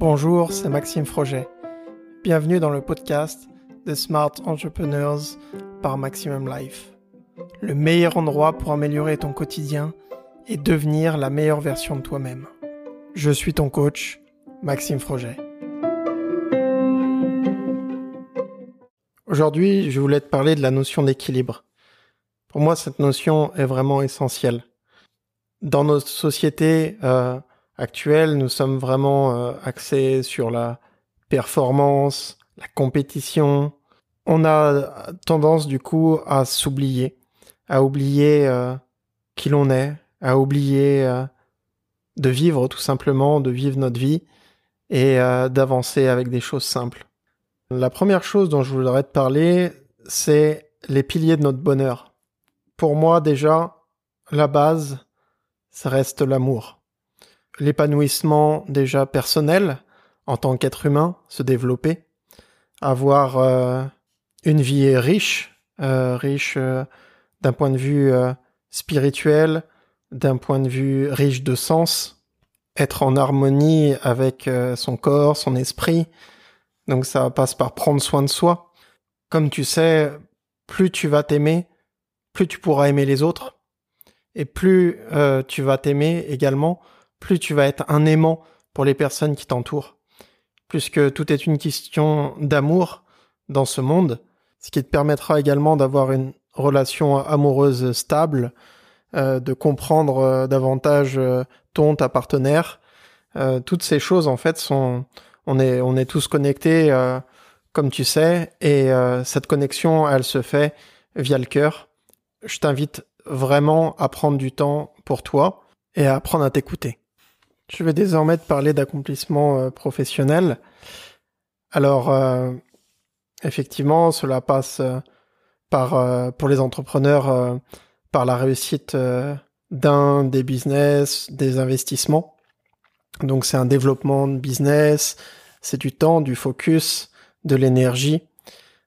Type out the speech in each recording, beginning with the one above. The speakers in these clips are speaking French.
Bonjour, c'est Maxime Froget. Bienvenue dans le podcast The Smart Entrepreneurs par Maximum Life. Le meilleur endroit pour améliorer ton quotidien et devenir la meilleure version de toi-même. Je suis ton coach, Maxime Froget. Aujourd'hui, je voulais te parler de la notion d'équilibre. Pour moi, cette notion est vraiment essentielle. Dans notre société euh, actuelle, nous sommes vraiment euh, axés sur la performance, la compétition. On a tendance du coup à s'oublier, à oublier euh, qui l'on est, à oublier euh, de vivre tout simplement, de vivre notre vie et euh, d'avancer avec des choses simples. La première chose dont je voudrais te parler, c'est les piliers de notre bonheur. Pour moi déjà, la base, ça reste l'amour. L'épanouissement déjà personnel en tant qu'être humain, se développer, avoir euh, une vie riche, euh, riche euh, d'un point de vue spirituel, d'un point de vue riche de sens, être en harmonie avec son corps, son esprit. Donc ça passe par prendre soin de soi. Comme tu sais, plus tu vas t'aimer, plus tu pourras aimer les autres. Et plus tu vas t'aimer également, plus tu vas être un aimant pour les personnes qui t'entourent. Puisque tout est une question d'amour dans ce monde, ce qui te permettra également d'avoir une relation amoureuse stable, euh, de comprendre euh, davantage euh, ton, ta partenaire. Toutes ces choses, en fait, sont, on est, on est tous connectés, comme tu sais, et cette connexion, elle se fait via le cœur. Je t'invite vraiment à prendre du temps pour toi et à apprendre à t'écouter. Je vais désormais te parler d'accomplissement professionnel. Alors, effectivement, cela passe par, pour les entrepreneurs, par la réussite d'un des business, des investissements. Donc c'est un développement de business, c'est du temps, du focus, de l'énergie.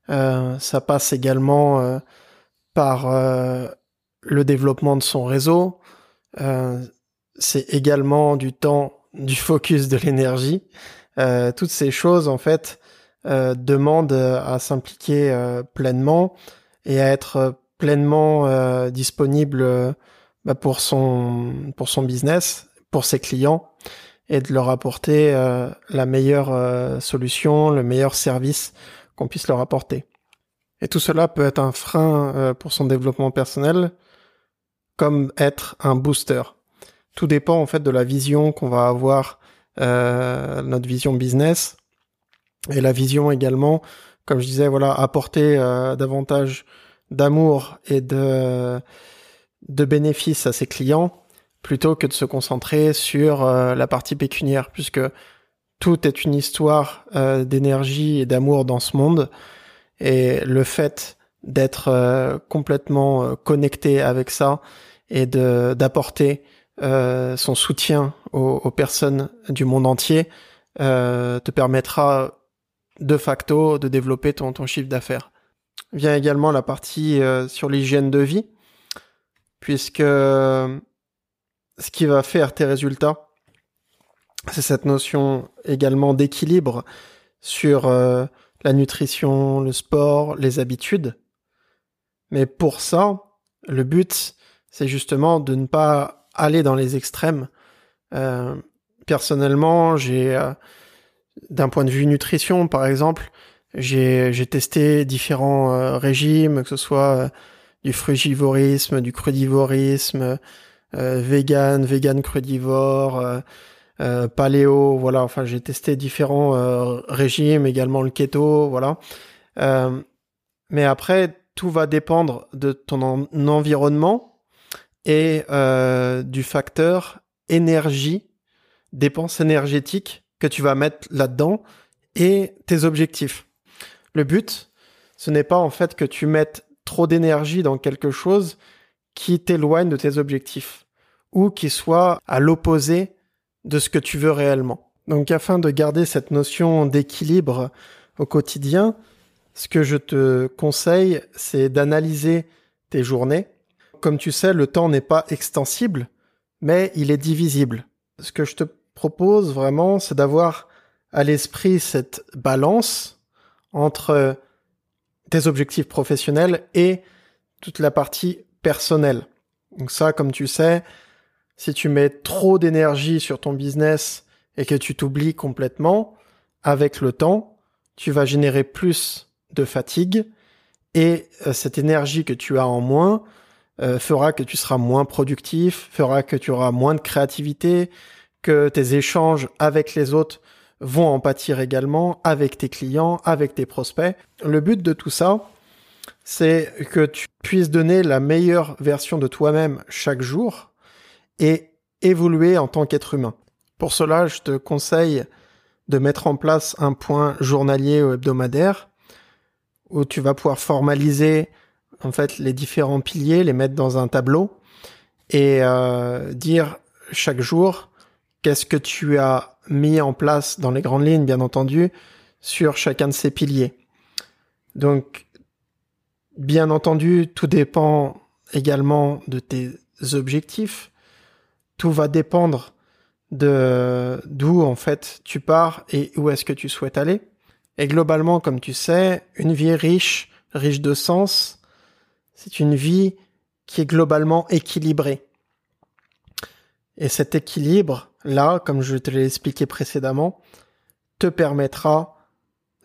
Euh, ça passe également euh, par euh, le développement de son réseau. C'est également du temps, du focus, de l'énergie. toutes ces choses en fait demandent à s'impliquer pleinement et à être pleinement disponible bah, pour son pour son business, pour ses clients et de leur apporter euh, la meilleure euh, solution, le meilleur service qu'on puisse leur apporter. Et tout cela peut être un frein euh, pour son développement personnel, comme être un booster. Tout dépend en fait de la vision qu'on va avoir, notre vision business, et la vision également, comme je disais, voilà, apporter davantage d'amour et de de bénéfices à ses clients plutôt que de se concentrer sur euh, la partie pécuniaire, puisque tout est une histoire euh, d'énergie et d'amour dans ce monde, et le fait d'être euh, complètement connecté avec ça et de d'apporter son soutien aux, personnes du monde entier te permettra de facto de développer ton, chiffre d'affaires. Vient également la partie sur l'hygiène de vie, puisque ce qui va faire tes résultats, c'est cette notion également d'équilibre sur euh, la nutrition, le sport, les habitudes. Mais pour ça, le but, c'est justement de ne pas aller dans les extrêmes. Euh, personnellement, j'ai, euh, d'un point de vue nutrition, par exemple, j'ai, testé différents régimes, que ce soit du frugivorisme, du crudivorisme, euh, vegan, vegan crudivore, euh, euh, paléo, voilà. Enfin, j'ai testé différents régimes, également le keto, voilà. mais après, tout va dépendre de ton environnement et du facteur énergie, dépenses énergétiques que tu vas mettre là-dedans et tes objectifs. Le but, ce n'est pas en fait que tu mettes trop d'énergie dans quelque chose qui t'éloigne de tes objectifs ou qui soit à l'opposé de ce que tu veux réellement. Donc afin de garder cette notion d'équilibre au quotidien, ce que je te conseille, c'est d'analyser tes journées. Comme tu sais, le temps n'est pas extensible, mais il est divisible. Ce que je te propose vraiment, c'est d'avoir à l'esprit cette balance entre tes objectifs professionnels et toute la partie personnelle. Donc ça, comme tu sais, si tu mets trop d'énergie sur ton business et que tu t'oublies complètement, avec le temps, tu vas générer plus de fatigue et euh, cette énergie que tu as en moins euh, fera que tu seras moins productif, fera que tu auras moins de créativité, que tes échanges avec les autres vont en pâtir également, avec tes clients, avec tes prospects. Le but de tout ça, c'est que tu puisses donner la meilleure version de toi-même chaque jour et évoluer en tant qu'être humain. Pour cela, je te conseille de mettre en place un point journalier ou hebdomadaire où tu vas pouvoir formaliser en fait les différents piliers, les mettre dans un tableau et euh, dire chaque jour qu'est-ce que tu as mis en place dans les grandes lignes, bien entendu, sur chacun de ces piliers. Donc, bien entendu, tout dépend également de tes objectifs. Tout va dépendre de d'où en fait tu pars et où est-ce que tu souhaites aller. Et globalement, comme tu sais, une vie riche, riche de sens, c'est une vie qui est globalement équilibrée. Et cet équilibre, là, comme je te l'ai expliqué précédemment, te permettra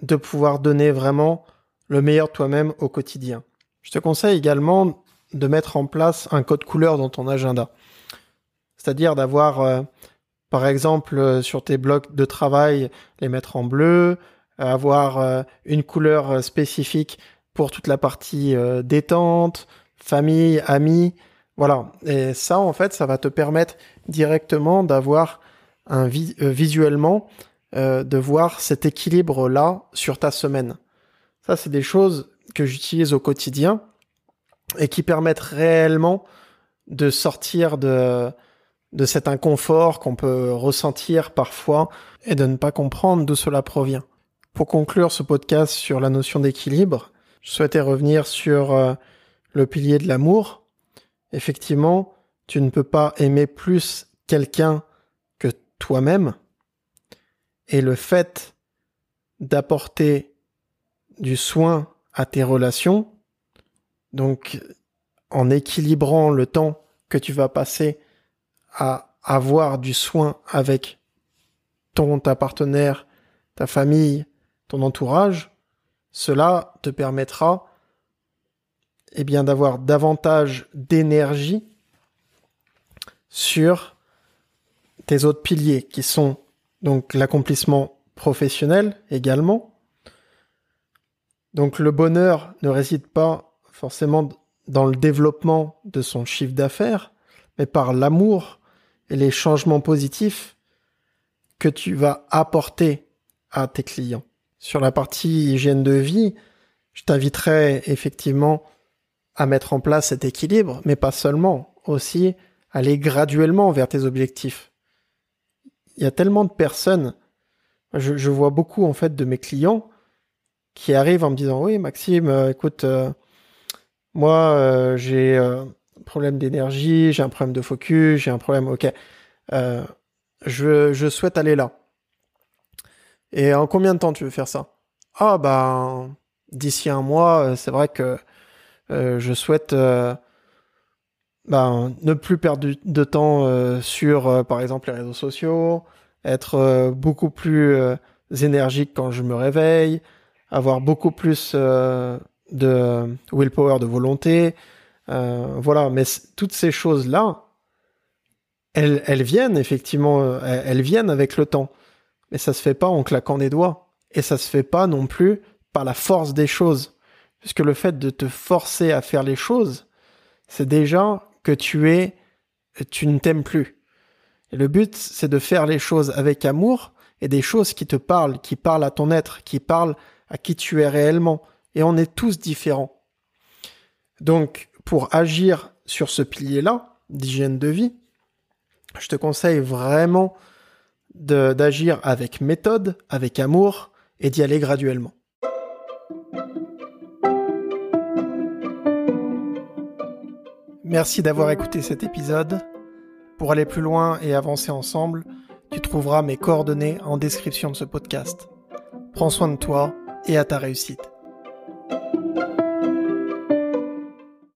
de pouvoir donner vraiment le meilleur de toi-même au quotidien. Je te conseille également de mettre en place un code couleur dans ton agenda. C'est-à-dire d'avoir euh, par exemple, euh, sur tes blocs de travail, les mettre en bleu, avoir euh, une couleur spécifique pour toute la partie détente, famille, amis. Voilà. Et ça, en fait, ça va te permettre directement d'avoir un visuellement de voir cet équilibre là sur ta semaine. Ça, c'est des choses que j'utilise au quotidien et qui permettent réellement de sortir de de cet inconfort qu'on peut ressentir parfois et de ne pas comprendre d'où cela provient. Pour conclure ce podcast sur la notion d'équilibre, je souhaitais revenir sur euh, le pilier de l'amour. Effectivement, tu ne peux pas aimer plus quelqu'un que toi-même. Et le fait d'apporter du soin à tes relations, donc en équilibrant le temps que tu vas passer à avoir du soin avec ton, ta partenaire, ta famille, ton entourage, cela te permettra eh d'avoir davantage d'énergie sur tes autres piliers qui sont donc l'accomplissement professionnel également. Donc le bonheur ne réside pas forcément dans le développement de son chiffre d'affaires, mais par l'amour et les changements positifs que tu vas apporter à tes clients. Sur la partie hygiène de vie, je t'inviterai effectivement à mettre en place cet équilibre, mais pas seulement, aussi aller graduellement vers tes objectifs. Il y a tellement de personnes, je, vois beaucoup en fait de mes clients qui arrivent en me disant oui Maxime, euh, écoute, euh, moi euh, j'ai problème d'énergie, j'ai un problème de focus, j'ai un problème, ok, euh, je, je souhaite aller là. Et en combien de temps tu veux faire ça? Ah bah d'ici un mois, euh, c'est vrai que euh, je souhaite bah, ne plus perdre de temps sur, par exemple, les réseaux sociaux, être beaucoup plus énergique quand je me réveille, avoir beaucoup plus de willpower, de volonté, euh, voilà, mais toutes ces choses-là, elles, viennent effectivement, euh, elles, viennent avec le temps. Mais ça se fait pas en claquant des doigts. Et ça se fait pas non plus par la force des choses. Puisque le fait de te forcer à faire les choses, c'est déjà que tu es, tu ne t'aimes plus. Et le but, c'est de faire les choses avec amour et des choses qui te parlent, qui parlent à ton être, qui parlent à qui tu es réellement. Et on est tous différents. Donc, pour agir sur ce pilier-là d'hygiène de vie, je te conseille vraiment d'agir avec méthode, avec amour et d'y aller graduellement. Merci d'avoir écouté cet épisode. Pour aller plus loin et avancer ensemble, Tu trouveras mes coordonnées en description de ce podcast. Prends soin de toi et à ta réussite.